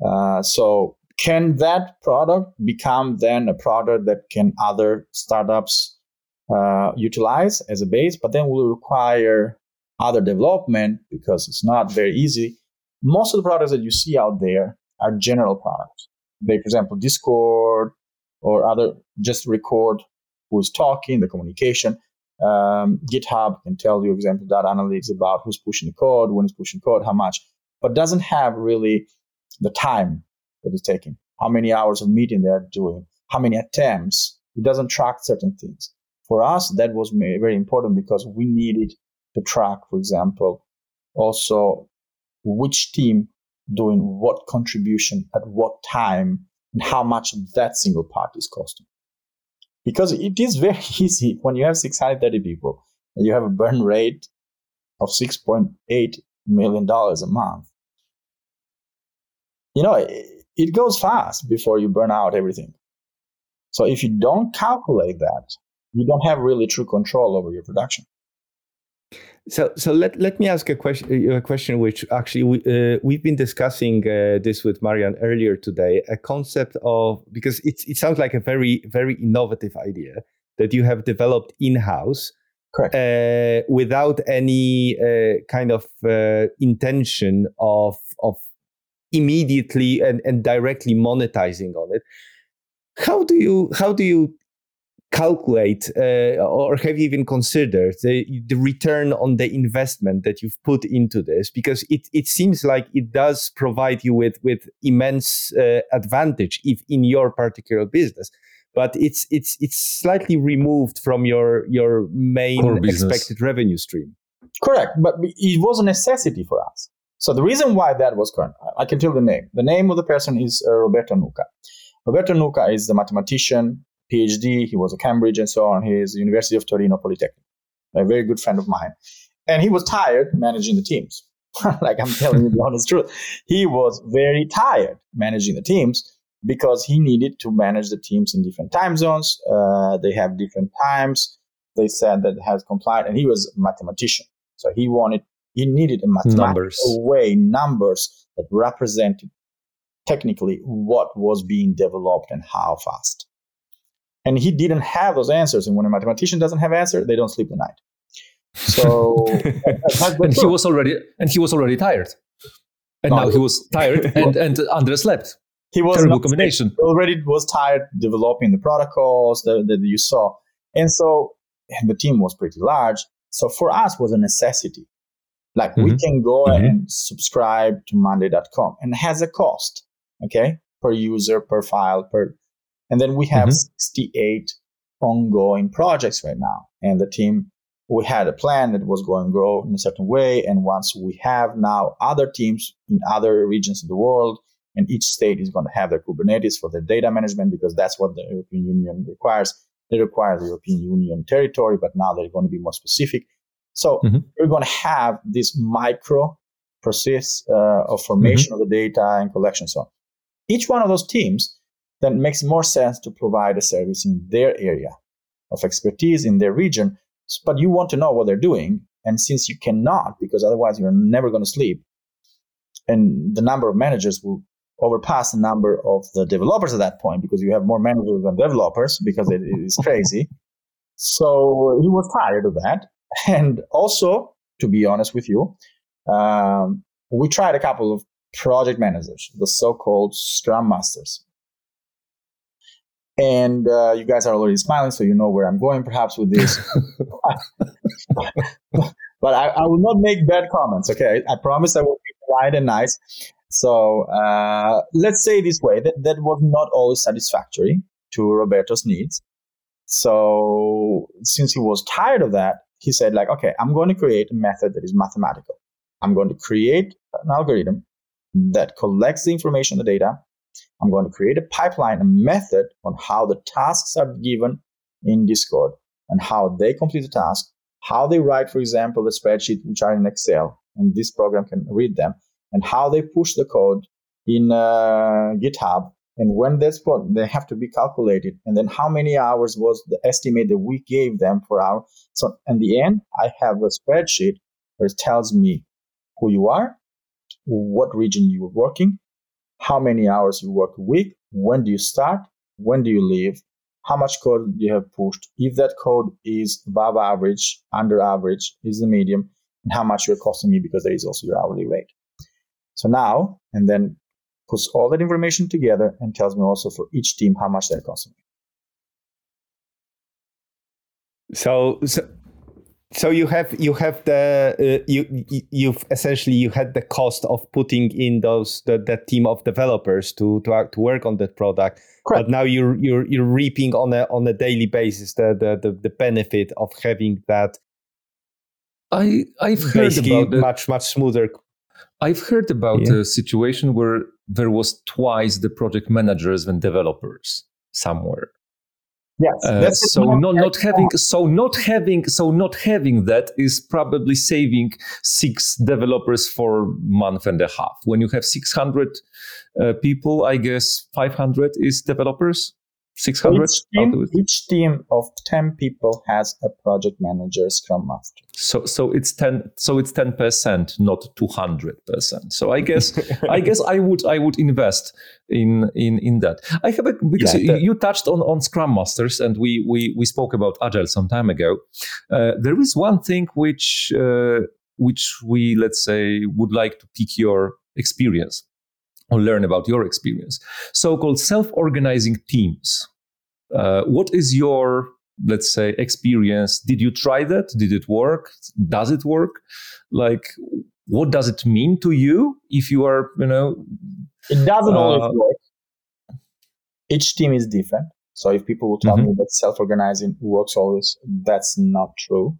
Uh, so can that product become then a product that can other startups uh, utilize as a base, but then will require other development because it's not very easy. Most of the products that you see out there are general products. They, for example, Discord or other just record who's talking, the communication. Um, GitHub can tell you, for example, data analytics about who's pushing the code, when is pushing code, how much, but doesn't have really the time that it's taking, how many hours of meeting they're doing, how many attempts. It doesn't track certain things. For us, that was very important because we needed to track, for example, also which team doing what contribution at what time and how much that single part is costing. Because it is very easy when you have 630 people and you have a burn rate of $6.8 million a month. You know, it, it goes fast before you burn out everything. So if you don't calculate that, you don't have really true control over your production. So, so let, let me ask a question, a question which actually we, uh, we've been discussing uh, this with Marian earlier today. A concept of because it it sounds like a very very innovative idea that you have developed in house, correct, uh, without any uh, kind of uh, intention of of immediately and, and directly monetizing on it. How do you how do you calculate uh, or have you even considered the, the return on the investment that you've put into this? Because it, it seems like it does provide you with with immense uh, advantage if in your particular business but it's it's it's slightly removed from your your main expected revenue stream. Correct but it was a necessity for us. So the reason why that was current i can tell the name. The name of the person is uh, roberto nuca roberto nuca is the mathematician PhD. He was at Cambridge and so on. He is University of Torino Polytechnic, a very good friend of mine. And he was tired managing the teams. like I'm telling you the honest truth. He was very tired managing the teams because he needed to manage the teams in different time zones. Uh, they have different times. They said that has complied, and he was a mathematician. So he wanted, he needed a mathematical numbers. way, numbers that represented technically what was being developed and how fast. And he didn't have those answers. And when a mathematician doesn't have answer, they don't sleep at night. So and he was already and he was already tired. And no, now he was tired and, and underslept. He was terrible combination. Already was tired developing the protocols that, that you saw. And so and the team was pretty large. So for us was a necessity. Like mm-hmm. we can go mm-hmm. and subscribe to Monday.com and it has a cost, okay, per user, per file, per and then we have mm-hmm. 68 ongoing projects right now. And the team, we had a plan that was going to grow in a certain way. And once we have now other teams in other regions of the world, and each state is going to have their Kubernetes for their data management because that's what the European Union requires. They require the European Union territory, but now they're going to be more specific. So mm-hmm. we're going to have this micro process uh, of formation mm-hmm. of the data and collection. So each one of those teams then it makes more sense to provide a service in their area of expertise in their region. But you want to know what they're doing. And since you cannot, because otherwise you're never going to sleep, and the number of managers will overpass the number of the developers at that point because you have more managers than developers because it is crazy. so he was tired of that. And also, to be honest with you, um, we tried a couple of project managers, the so-called Scrum Masters. And uh, you guys are already smiling, so you know where I'm going perhaps with this. but I, I, will not make bad comments, okay? I, I promise I will be polite and nice. So uh, let's say this way that that was not always satisfactory to Roberto's needs. So since he was tired of that, he said, like, okay, I'm going to create a method that is mathematical. I'm going to create an algorithm that collects the information, the data, I'm going to create a pipeline, a method on how the tasks are given in Discord and how they complete the task, how they write, for example, the spreadsheet which are in Excel, and this program can read them, and how they push the code in uh, GitHub And when that's what they have to be calculated. And then how many hours was the estimate that we gave them per hour? So in the end, I have a spreadsheet where it tells me who you are, what region you are working, how many hours you work a week, when do you start, when do you leave, how much code you have pushed, if that code is above average, under average, is the medium, and how much you're costing me because there is also your hourly rate. So now, and then puts all that information together and tells me also for each team how much they're costing me. So, so so you have you have the uh, you you've essentially you had the cost of putting in those the, that team of developers to to to work on that product Correct. but now you're you're you're reaping on a on a daily basis the the the, the benefit of having that i i've heard about much much smoother i've heard about yeah. a situation where there was twice the project managers than developers somewhere Yes. Uh, so not not having so not having so not having that is probably saving six developers for month and a half. When you have six hundred uh, people, I guess five hundred is developers. 600 each team, each team of 10 people has a project manager scrum master? So so it's 10 so it's 10% not 200% so i guess i guess i would i would invest in in in that. I have a because yeah, you, you, touched on on scrum masters and we we we spoke about agile some time ago. Uh, there is one thing which uh, which we let's say would like to pick your experience or learn about your experience. So called self organizing teams. Uh, what is your, let's say, experience? Did you try that? Did it work? Does it work? Like, what does it mean to you if you are, you know? It doesn't uh, always work. Each team is different. So if people will tell mm-hmm. me that self organizing works always, that's not true.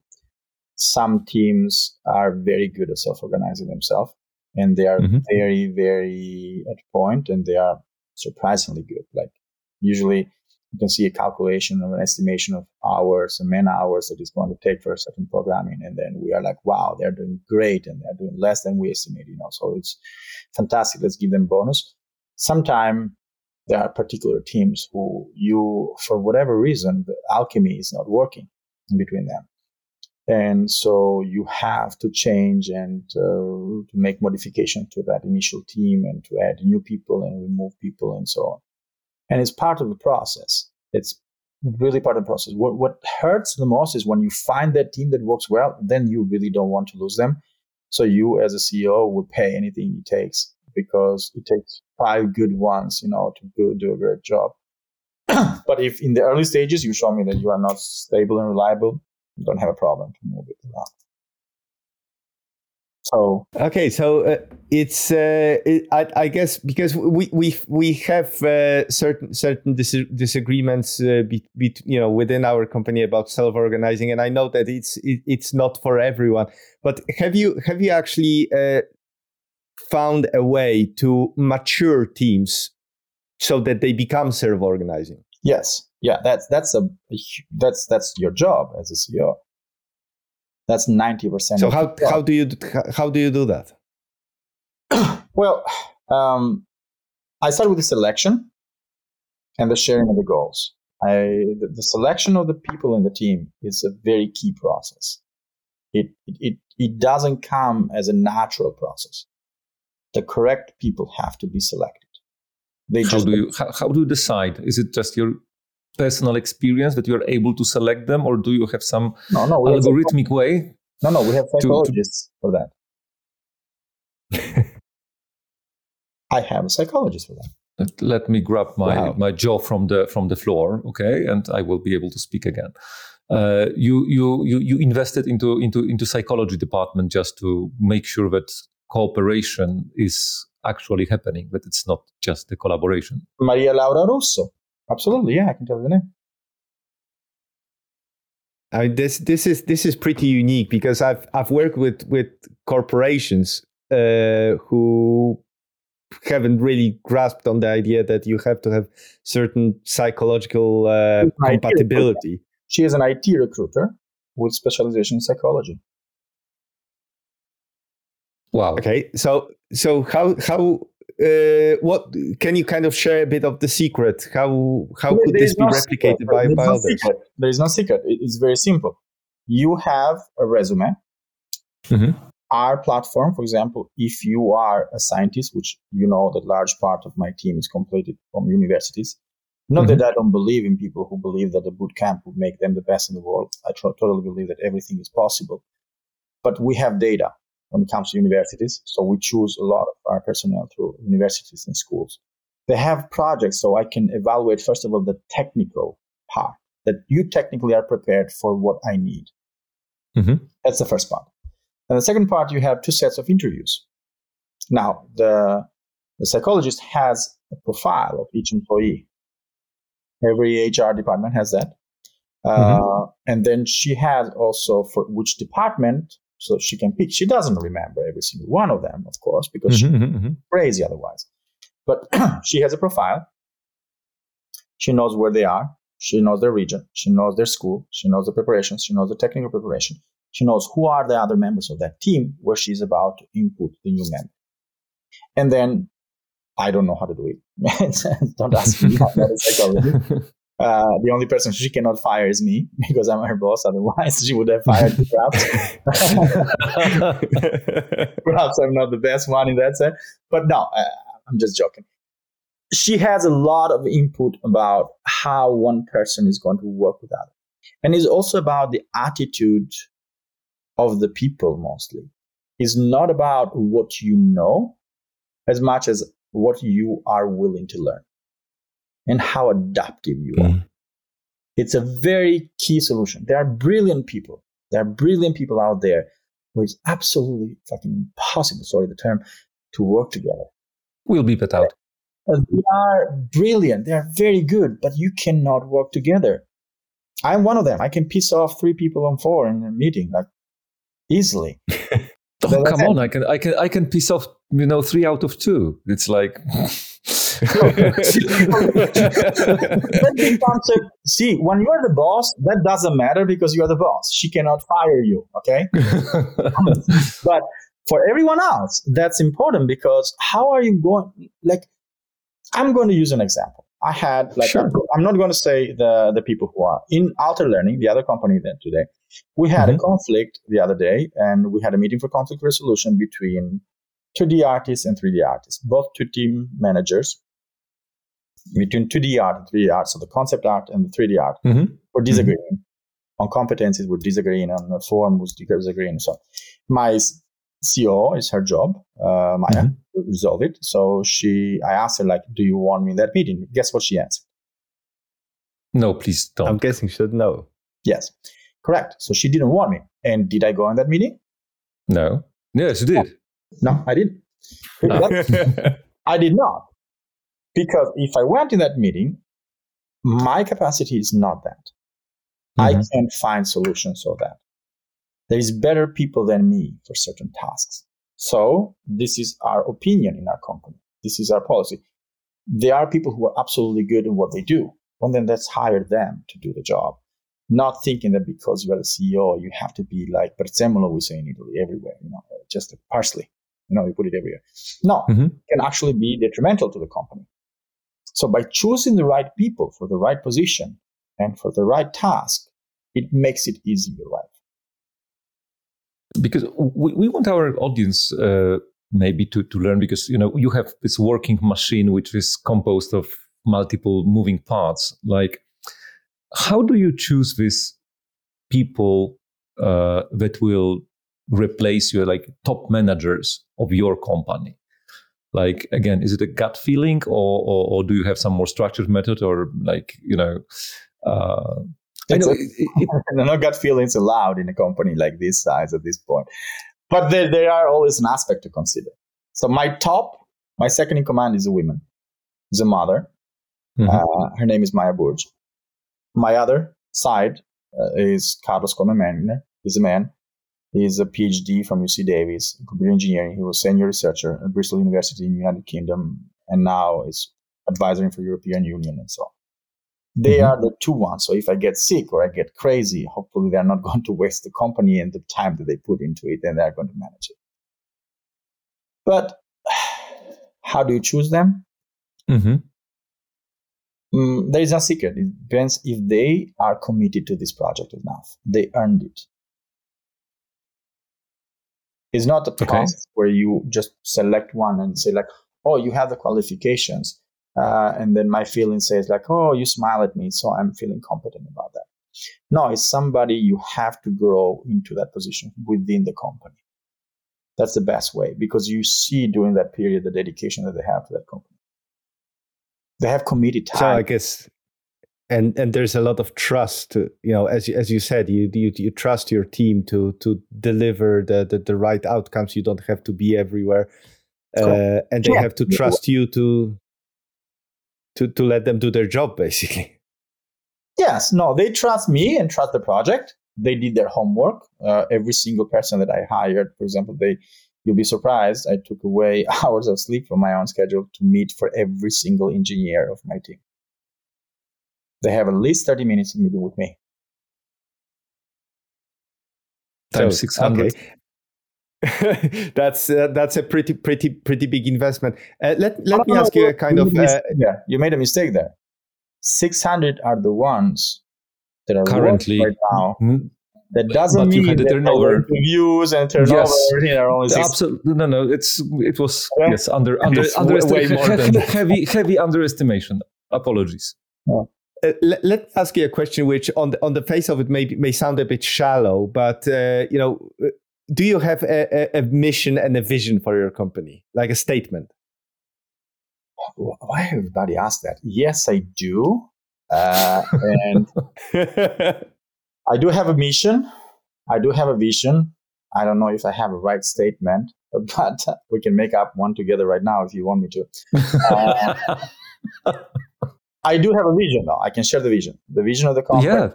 Some teams are very good at self organizing themselves and they are mm-hmm. very, very at point and they are surprisingly good. Like usually you can see a calculation of an estimation of hours and man hours that is going to take for a certain programming. And then we are like, wow, they're doing great and they're doing less than we estimated, you know, so it's fantastic. Let's give them bonus. Sometime there are particular teams who you, for whatever reason, the alchemy is not working between them. And so you have to change and uh, to make modification to that initial team and to add new people and remove people and so on. And it's part of the process. It's really part of the process. What, what hurts the most is when you find that team that works well, then you really don't want to lose them. So you as a CEO will pay anything it takes because it takes five good ones, you know, to do, do a great job. but if in the early stages you show me that you are not stable and reliable, don't have a problem to move it around. So okay, so uh, it's uh, it, I, I, guess because we we we have uh, certain certain dis- disagreements uh, be, be, you know within our company about self organizing, and I know that it's it, it's not for everyone. But have you have you actually uh, found a way to mature teams so that they become self organizing? Yes, yeah, that's that's a that's that's your job as a CEO. That's ninety percent. So how how do you how do you do that? well, um, I start with the selection and the sharing of the goals. I the, the, selection of the people in the team is a very key process. It, it it it doesn't come as a natural process. The correct people have to be selected. They how do you how, how do you decide? Is it just your personal experience that you're able to select them, or do you have some no, no, algorithmic way? No, no, we have psychologists to, to... for that. I have a psychologist for that. Let me grab my, wow. my jaw from the from the floor, okay, and I will be able to speak again. Uh, you, you you you invested into into into psychology department just to make sure that cooperation is actually happening, that it's not just the collaboration. Maria Laura Russo. Absolutely, yeah, I can tell you the name. I mean, this this is this is pretty unique because I've I've worked with with corporations uh, who haven't really grasped on the idea that you have to have certain psychological uh, compatibility. She is an IT recruiter with specialization in psychology. Wow. Okay, so so how how uh, what can you kind of share a bit of the secret? How how could this be no replicated secret. by, by no others? Secret. There is no secret. It's very simple. You have a resume. Mm-hmm. Our platform, for example, if you are a scientist, which you know that large part of my team is completed from universities, not mm-hmm. that I don't believe in people who believe that a boot camp would make them the best in the world. I totally believe that everything is possible. But we have data when it comes to universities. So we choose a lot of our personnel through universities and schools. They have projects, so I can evaluate, first of all, the technical part that you technically are prepared for what I need. Mm-hmm. That's the first part. And the second part, you have two sets of interviews. Now, the, the psychologist has a profile of each employee. Every HR department has that. Mm-hmm. Uh, and then she has also for which department so she can pick. She doesn't remember every single one of them, of course, because mm-hmm, she's mm-hmm. crazy otherwise. But she has a profile. She knows where they are. She knows their region. She knows their school. She knows the preparations. She knows the technical preparation. She knows who are the other members of that team where she's about to input the new member. And then I don't know how to do it. don't ask me how that is psychology. Uh, the only person she cannot fire is me because I'm her boss. Otherwise, she would have fired me. Perhaps, perhaps I'm not the best one in that sense. But no, uh, I'm just joking. She has a lot of input about how one person is going to work with other, and it's also about the attitude of the people. Mostly, it's not about what you know as much as what you are willing to learn and how adaptive you are. Mm. It's a very key solution. There are brilliant people. There are brilliant people out there where it's absolutely fucking impossible, sorry the term, to work together. We'll beep it out. They are brilliant. They are very good, but you cannot work together. I'm one of them. I can piss off three people on four in a meeting, like easily. oh, come on! I can, I can, I can piss off, you know, three out of two. It's like. see, when you're the boss, that doesn't matter because you're the boss. She cannot fire you, okay? but for everyone else, that's important because how are you going? Like, I'm going to use an example. I had like sure. I'm not going to say the the people who are in Alter Learning, the other company that today. We had mm-hmm. a conflict the other day, and we had a meeting for conflict resolution between 2D artists and 3D artists, both two team managers between 2D art and 3D art, so the concept art and the 3D art, mm-hmm. we're disagreeing. Mm-hmm. On competencies, we're disagreeing. On the form, we're disagreeing. So my CEO is her job, uh, Maya, mm-hmm. to resolve it. So she, I asked her, like, do you want me in that meeting? Guess what she answered? No, please don't. I'm guessing she said no. Yes, correct. So she didn't want me. And did I go on that meeting? No. Yes, you did. No, I didn't. I did not. Because if I went in that meeting, my capacity is not that. Mm-hmm. I can't find solutions for that. There is better people than me for certain tasks. So this is our opinion in our company. This is our policy. There are people who are absolutely good in what they do. Well, then let's hire them to do the job. Not thinking that because you are the CEO, you have to be like Prezzemolo, we say in Italy, everywhere, you know, just a parsley. You know, you put it everywhere. No, mm-hmm. can actually be detrimental to the company. So by choosing the right people for the right position and for the right task, it makes it easier life. Because we, we want our audience uh, maybe to, to learn because you know you have this working machine which is composed of multiple moving parts. Like, how do you choose these people uh, that will replace you, like top managers of your company? Like again is it a gut feeling or, or, or do you have some more structured method or like you know uh, I know, it, it, no gut feelings allowed in a company like this size at this point. But there, there are always an aspect to consider. So my top my second in command is a woman. Is a mother. Mm-hmm. uh, her name is maya burj. My other side uh, is carlos Comener. he's a man He's a PhD from UC Davis in computer engineering. He was senior researcher at Bristol University in the United Kingdom, and now is advising for European Union and so on. They mm-hmm. are the two ones. So if I get sick or I get crazy, hopefully they're not going to waste the company and the time that they put into it, and they're going to manage it. But How do you choose them? Mm-hmm. Mm, there is no secret. It depends if they are committed to this project enough. They earned it. It's not a process okay. where you just select one and say like, "Oh, you have the qualifications," uh, and then my feeling says like, "Oh, you smile at me, so I'm feeling competent about that." No, it's somebody you have to grow into that position within the company. That's the best way because you see during that period the dedication that they have to that company. They have committed time. So I guess, and and there's a lot of trust. To, you know, as you, as you said, you, you you trust your team to to deliver the the, the right outcomes. You don't have to be everywhere, uh, and they yeah. have to trust you to to to let them do their job, basically. Yes, no, they trust me and trust the project. They did their homework. Uh, every single person that I hired, for example, they you'll be surprised. I took away hours of sleep from my own schedule to meet for every single engineer of my team. They have at least 30 minutes of meeting with me. Times so, 600. Okay. that's uh, that's a pretty pretty pretty big investment. Uh, let let oh, me ask you a kind of uh, yeah. You made a mistake there. 600 are the ones that are currently right now. Mm-hmm. That doesn't but mean that turnover views and turnover yes. are only absolutely no no it's it was yeah. yes under under way more than heavy heavy underestimation. Apologies. Yeah. Uh, let, let ask you a question which on the, on the face of it may may sound a bit shallow but uh, you know uh, do you have a, a, a, mission and a vision for your company like a statement why everybody ask that? Yes, I do. Uh, and I do have a mission. I do have a vision. I don't know if I have a right statement, but we can make up one together right now if you want me to. I do have a vision, though. I can share the vision. The vision of the company yeah.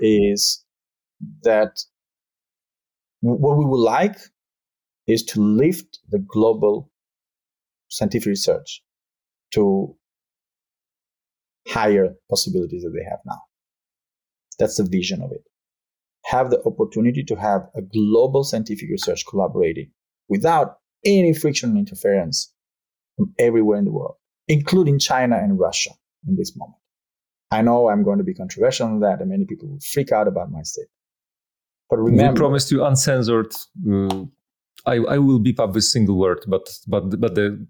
is that what we would like is to lift the global scientific research to higher possibilities that they have now. That's the vision of it. Have the opportunity to have a global scientific research collaborating without any friction and interference from everywhere in the world, including China and Russia in this moment. I know I'm going to be controversial on that, and many people will freak out about my statement. But remember, we promised you uncensored. Uh, I, I will beep up this single word, but but but the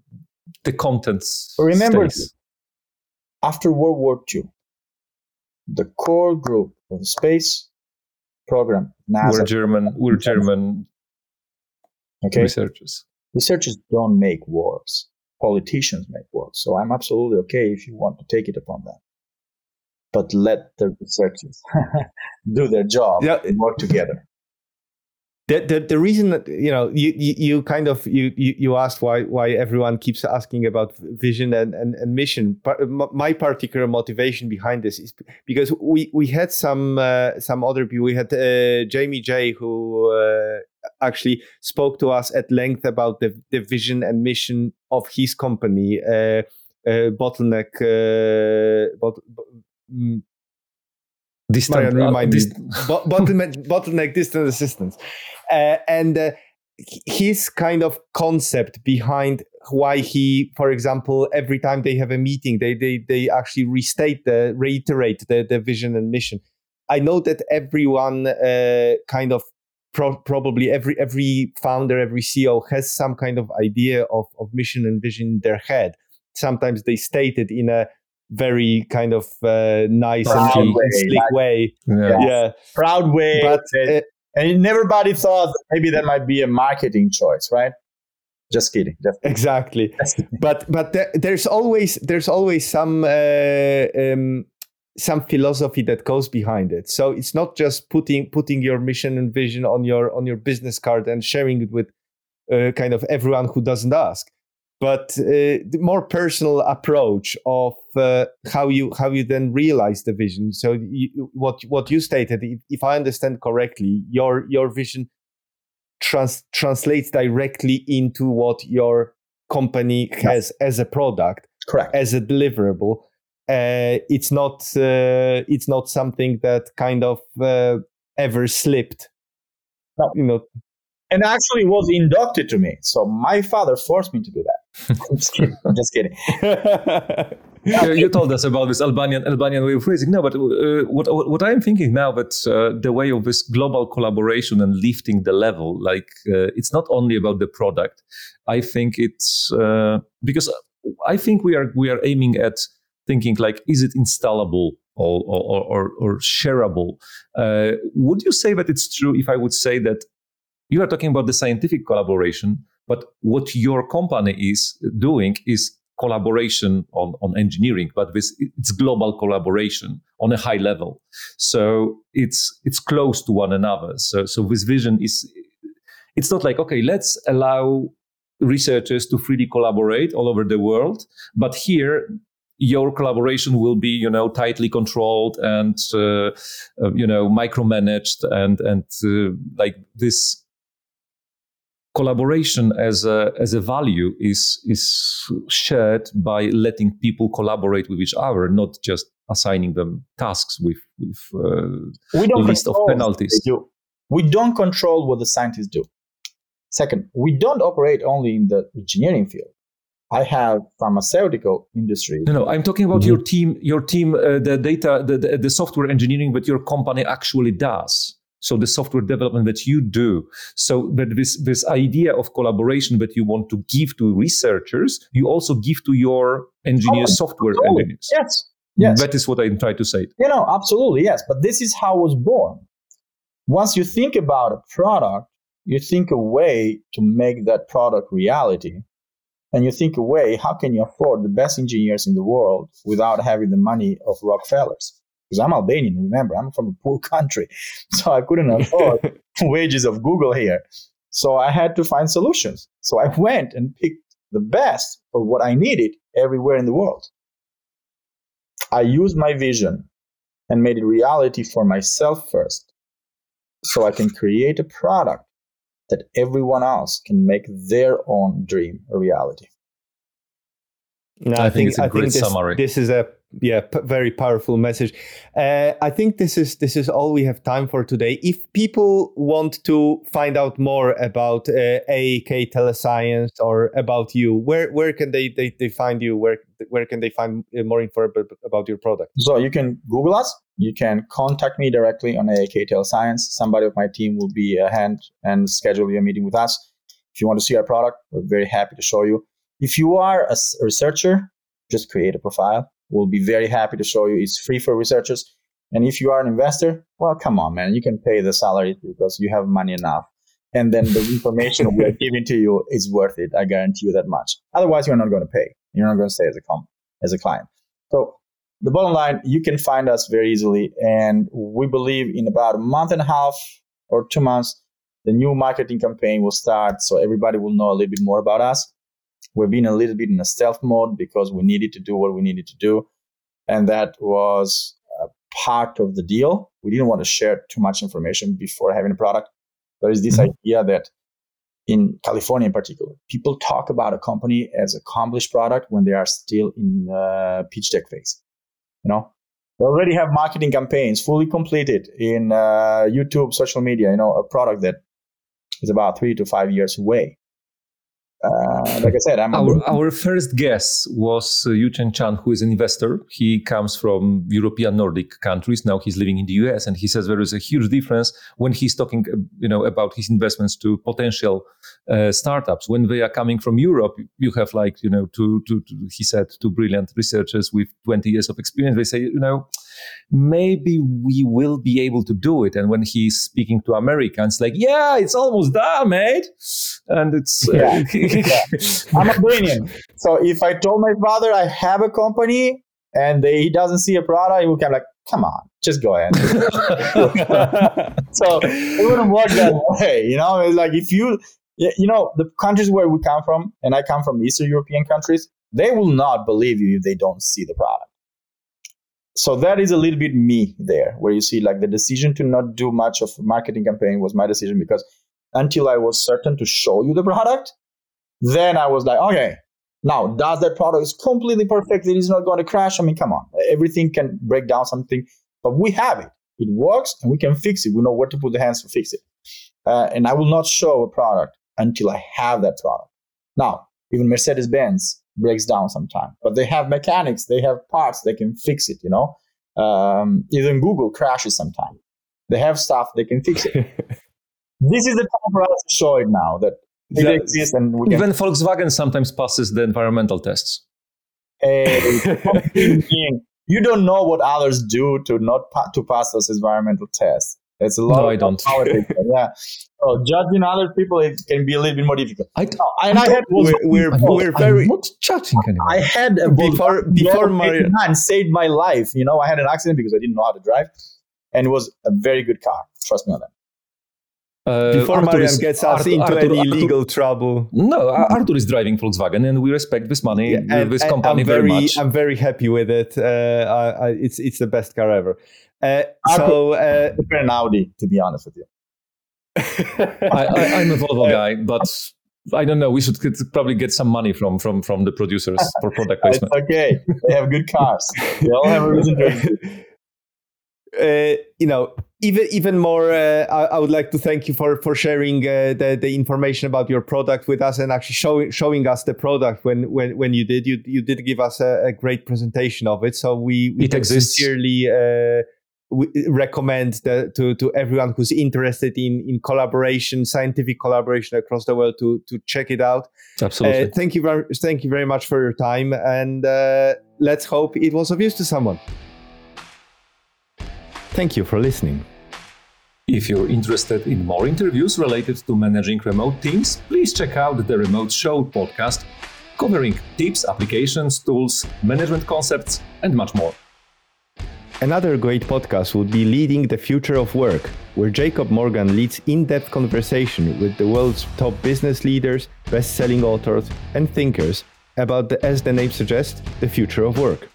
the contents. Remember, stays. after World War II, the core group of the space program, NASA, we're German. We're German okay? researchers. Researchers don't make wars. Politicians make work. So I'm absolutely okay if you want to take it upon them. But let the researchers do their job yeah. and work together the, the, the reason that you know you, you, you kind of you, you, you asked why why everyone keeps asking about vision and, and, and mission my particular motivation behind this is because we we had some uh, some other people we had uh, jamie j who uh, actually spoke to us at length about the, the vision and mission of his company uh, uh, bottleneck uh, bot, mm, distant, remind me. bottleneck, bottleneck distant assistance uh, and uh, his kind of concept behind why he, for example, every time they have a meeting, they they they actually restate the reiterate the, the vision and mission. I know that everyone uh, kind of pro- probably every every founder, every CEO has some kind of idea of of mission and vision in their head. Sometimes they state it in a very kind of uh, nice proud and way, slick way. Yeah. yeah. proud way. But uh, and everybody thought maybe that might be a marketing choice, right? Just kidding. Just kidding. Exactly. but but there, there's always there's always some uh, um, some philosophy that goes behind it. So it's not just putting putting your mission and vision on your on your business card and sharing it with uh, kind of everyone who doesn't ask but uh, the more personal approach of uh, how you how you then realize the vision. So you, what what you stated, if, if, I understand correctly, your your vision trans, translates directly into what your company has as a product, correct, as a deliverable. Uh, it's not uh, it's not something that kind of uh, ever slipped. No. You know, and actually was inducted to me. So my father forced me to do that I'm just kidding. I'm just kidding. you, you, told us about this Albanian Albanian way of phrasing. No, but uh, what what I'm thinking now that uh, the way of this global collaboration and lifting the level, like uh, it's not only about the product. I think it's uh, because I think we are we are aiming at thinking like, is it installable or or, or, or shareable? Uh, would you say that it's true if I would say that you are talking about the scientific collaboration, but what your company is doing is collaboration on, on engineering, but this it's global collaboration on a high level. So it's it's close to one another. So so this vision is it's not like okay, let's allow researchers to freely collaborate all over the world, but here your collaboration will be you know tightly controlled and uh, uh, you know micromanaged and and uh, like this collaboration as a as a value is is shared by letting people collaborate with each other, not just assigning them tasks with with uh, we don't a list of penalties. do. We don't control what the scientists do. Second, we don't operate only in the engineering field. I have pharmaceutical industry. No, no, I'm talking about mm-hmm. your team, your team, uh, the data, the, the, the software engineering that your company actually does. So the software development that you do. So that this this idea of collaboration that you want to give to researchers you also give to your engineers oh, software engineers. Yes yes. That is what i'm trying to say. You know absolutely yes but this is how I was born. Once you think about a product you think a way to make that product reality and you think a way how can you afford the best engineers in the world without having the money of rockefellers because I'm Albanian. Remember, I'm from a poor country, so I couldn't afford wages of Google here. So I had to find solutions. So I went and picked the best for what I needed everywhere in the world. I used my vision and made it reality for myself first, so I can create a product that everyone else can make their own dream a reality. No, I, I think, think, it's a I great this, summary. This is a yeah p- very powerful message. Uh, i think this is this is all we have time for today. If people want to find out more about uh, aak telescience or about you where where can they, they they find you? Where where can they find uh, more info about your product? So you can google us. You can contact me directly on aak telescience. Somebody of my team will be a hand and schedule your meeting with us. If you want to see our product we're very happy to show you if you are a researcher just create a profile We'll be very happy to show you. It's free for researchers. And if you are an investor, well, come on, man, you can pay the salary because you have money enough. And then the information we are giving to you is worth it. I guarantee you that much. Otherwise, you're not going to pay. You're not going to stay as a com- as a client. So the bottom line, you can find us very easily. And we believe in about a month and a half or two months, the new marketing campaign will start. So everybody will know a little bit more about us. We've been a little bit in a stealth mode because we needed to do what we needed to do. And that was part of the deal. We didn't want to share too much information before having a product. There is this mm-hmm. idea that in California in particular, people talk about a company as accomplished product when they are still in uh, pitch deck phase. You know, they already have marketing campaigns fully completed in uh, YouTube, social media. You know, a product that is about three to five years away. Uh, like I said, I'm our, our first guest was uh, Yu Chen Chan, who is an investor. He comes from European Nordic countries. Now he's living in the US, and he says there is a huge difference when he's talking, uh, you know, about his investments to potential uh, startups. When they are coming from Europe, you have like, you know, two, two, two, he said, two brilliant researchers with 20 years of experience. They say, you know, maybe we will be able to do it. And when he's speaking to Americans, like, yeah, it's almost done, mate. And it's uh, yeah. yeah. I'm a Albanian, so if I told my father I have a company and they, he doesn't see a product, he would come like, come on, just go ahead. so it wouldn't work that way, you know. It's like if you, you know, the countries where we come from, and I come from Eastern European countries, they will not believe you if they don't see the product so that is a little bit me there where you see like the decision to not do much of marketing campaign was my decision because until i was certain to show you the product then i was like okay now does that product is completely perfect it is not going to crash? I mean come on everything can break down something but we have it. It works and we can fix it. We know where to put the hands to fix it. Uh, and i will not show a product until i have that product. Now even Mercedes Benz breaks down sometimes, but they have mechanics, they have parts, they can fix it. You know, um, even Google crashes sometimes. They have stuff they can fix it. this is the time for us to show it now that it exists and we can Even Volkswagen sometimes passes the environmental tests. Hey, you don't know what others do to not pa- to pass those environmental tests. It's a lot No, of I don't. politics. yeah. So oh, judging other people, it can be a little bit more difficult. I, Oh, and I had We're, we're, I'm, we're very I'm not judging anyone. I had a Before- Volkswagen before Golf Mario- 89 saved my life. You know, I had an accident because I didn't know how to drive, and it was a very good car. Trust me on that. Uh, before Artur Marian is- gets us Artur- into Artur- any Artur- legal trouble. No, Artur is driving Volkswagen, and we respect this money, Yeah, uh, this company I'm very, very, much. I'm very happy with it. Uh, I, I, it's it's the best car ever. Uh, Artur- so uh, an Audi, to be honest with you. I, I, I'm a Volvo guy, but I don't know. We should get, probably get some money from from from the producers for product placement. okay. They have good cars. They all have a reason to exist. Uh, you know, even even more, uh, I, I would like to thank you for for sharing uh, the the information about your product with us and actually showing showing us the product when when when you did. You you did give us a, a great presentation of it, so we we It exists. sincerely. Uh, we recommend that to, to everyone who's interested in, in collaboration, scientific collaboration across the world to, to check it out. Absolutely. Uh, thank you very thank you very much for your time, and uh, let's hope it was of use to someone. Thank you for listening. If you're interested in more interviews related to managing remote teams, please check out the Remote Show podcast, covering tips, applications, tools, management concepts, and much more. Another great podcast would be Leading the Future of Work, where Jacob Morgan leads in depth conversation with the world's top business leaders, best selling authors, and thinkers about, the, as the name suggests, the future of work.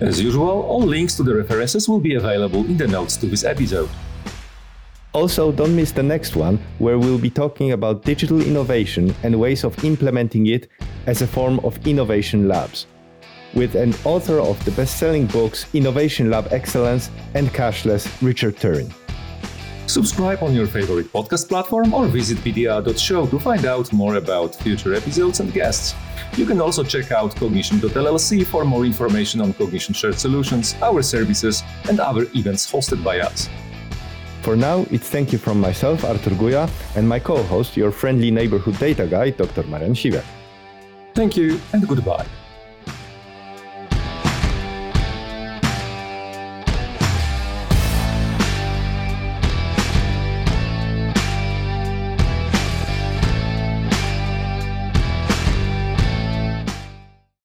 As usual, all links to the references will be available in the notes to this episode. Also, don't miss the next one, where we'll be talking about digital innovation and ways of implementing it as a form of innovation labs. With an author of the best selling books Innovation Lab Excellence and Cashless, Richard Turrin. Subscribe on your favorite podcast platform or visit pda.show to find out more about future episodes and guests. You can also check out cognition.llc for more information on Cognition Shared Solutions, our services, and other events hosted by us. For now, it's thank you from myself, Artur Guja, and my co host, your friendly neighborhood data guy, Dr. Marian Siwiak. Thank you and goodbye.